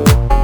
you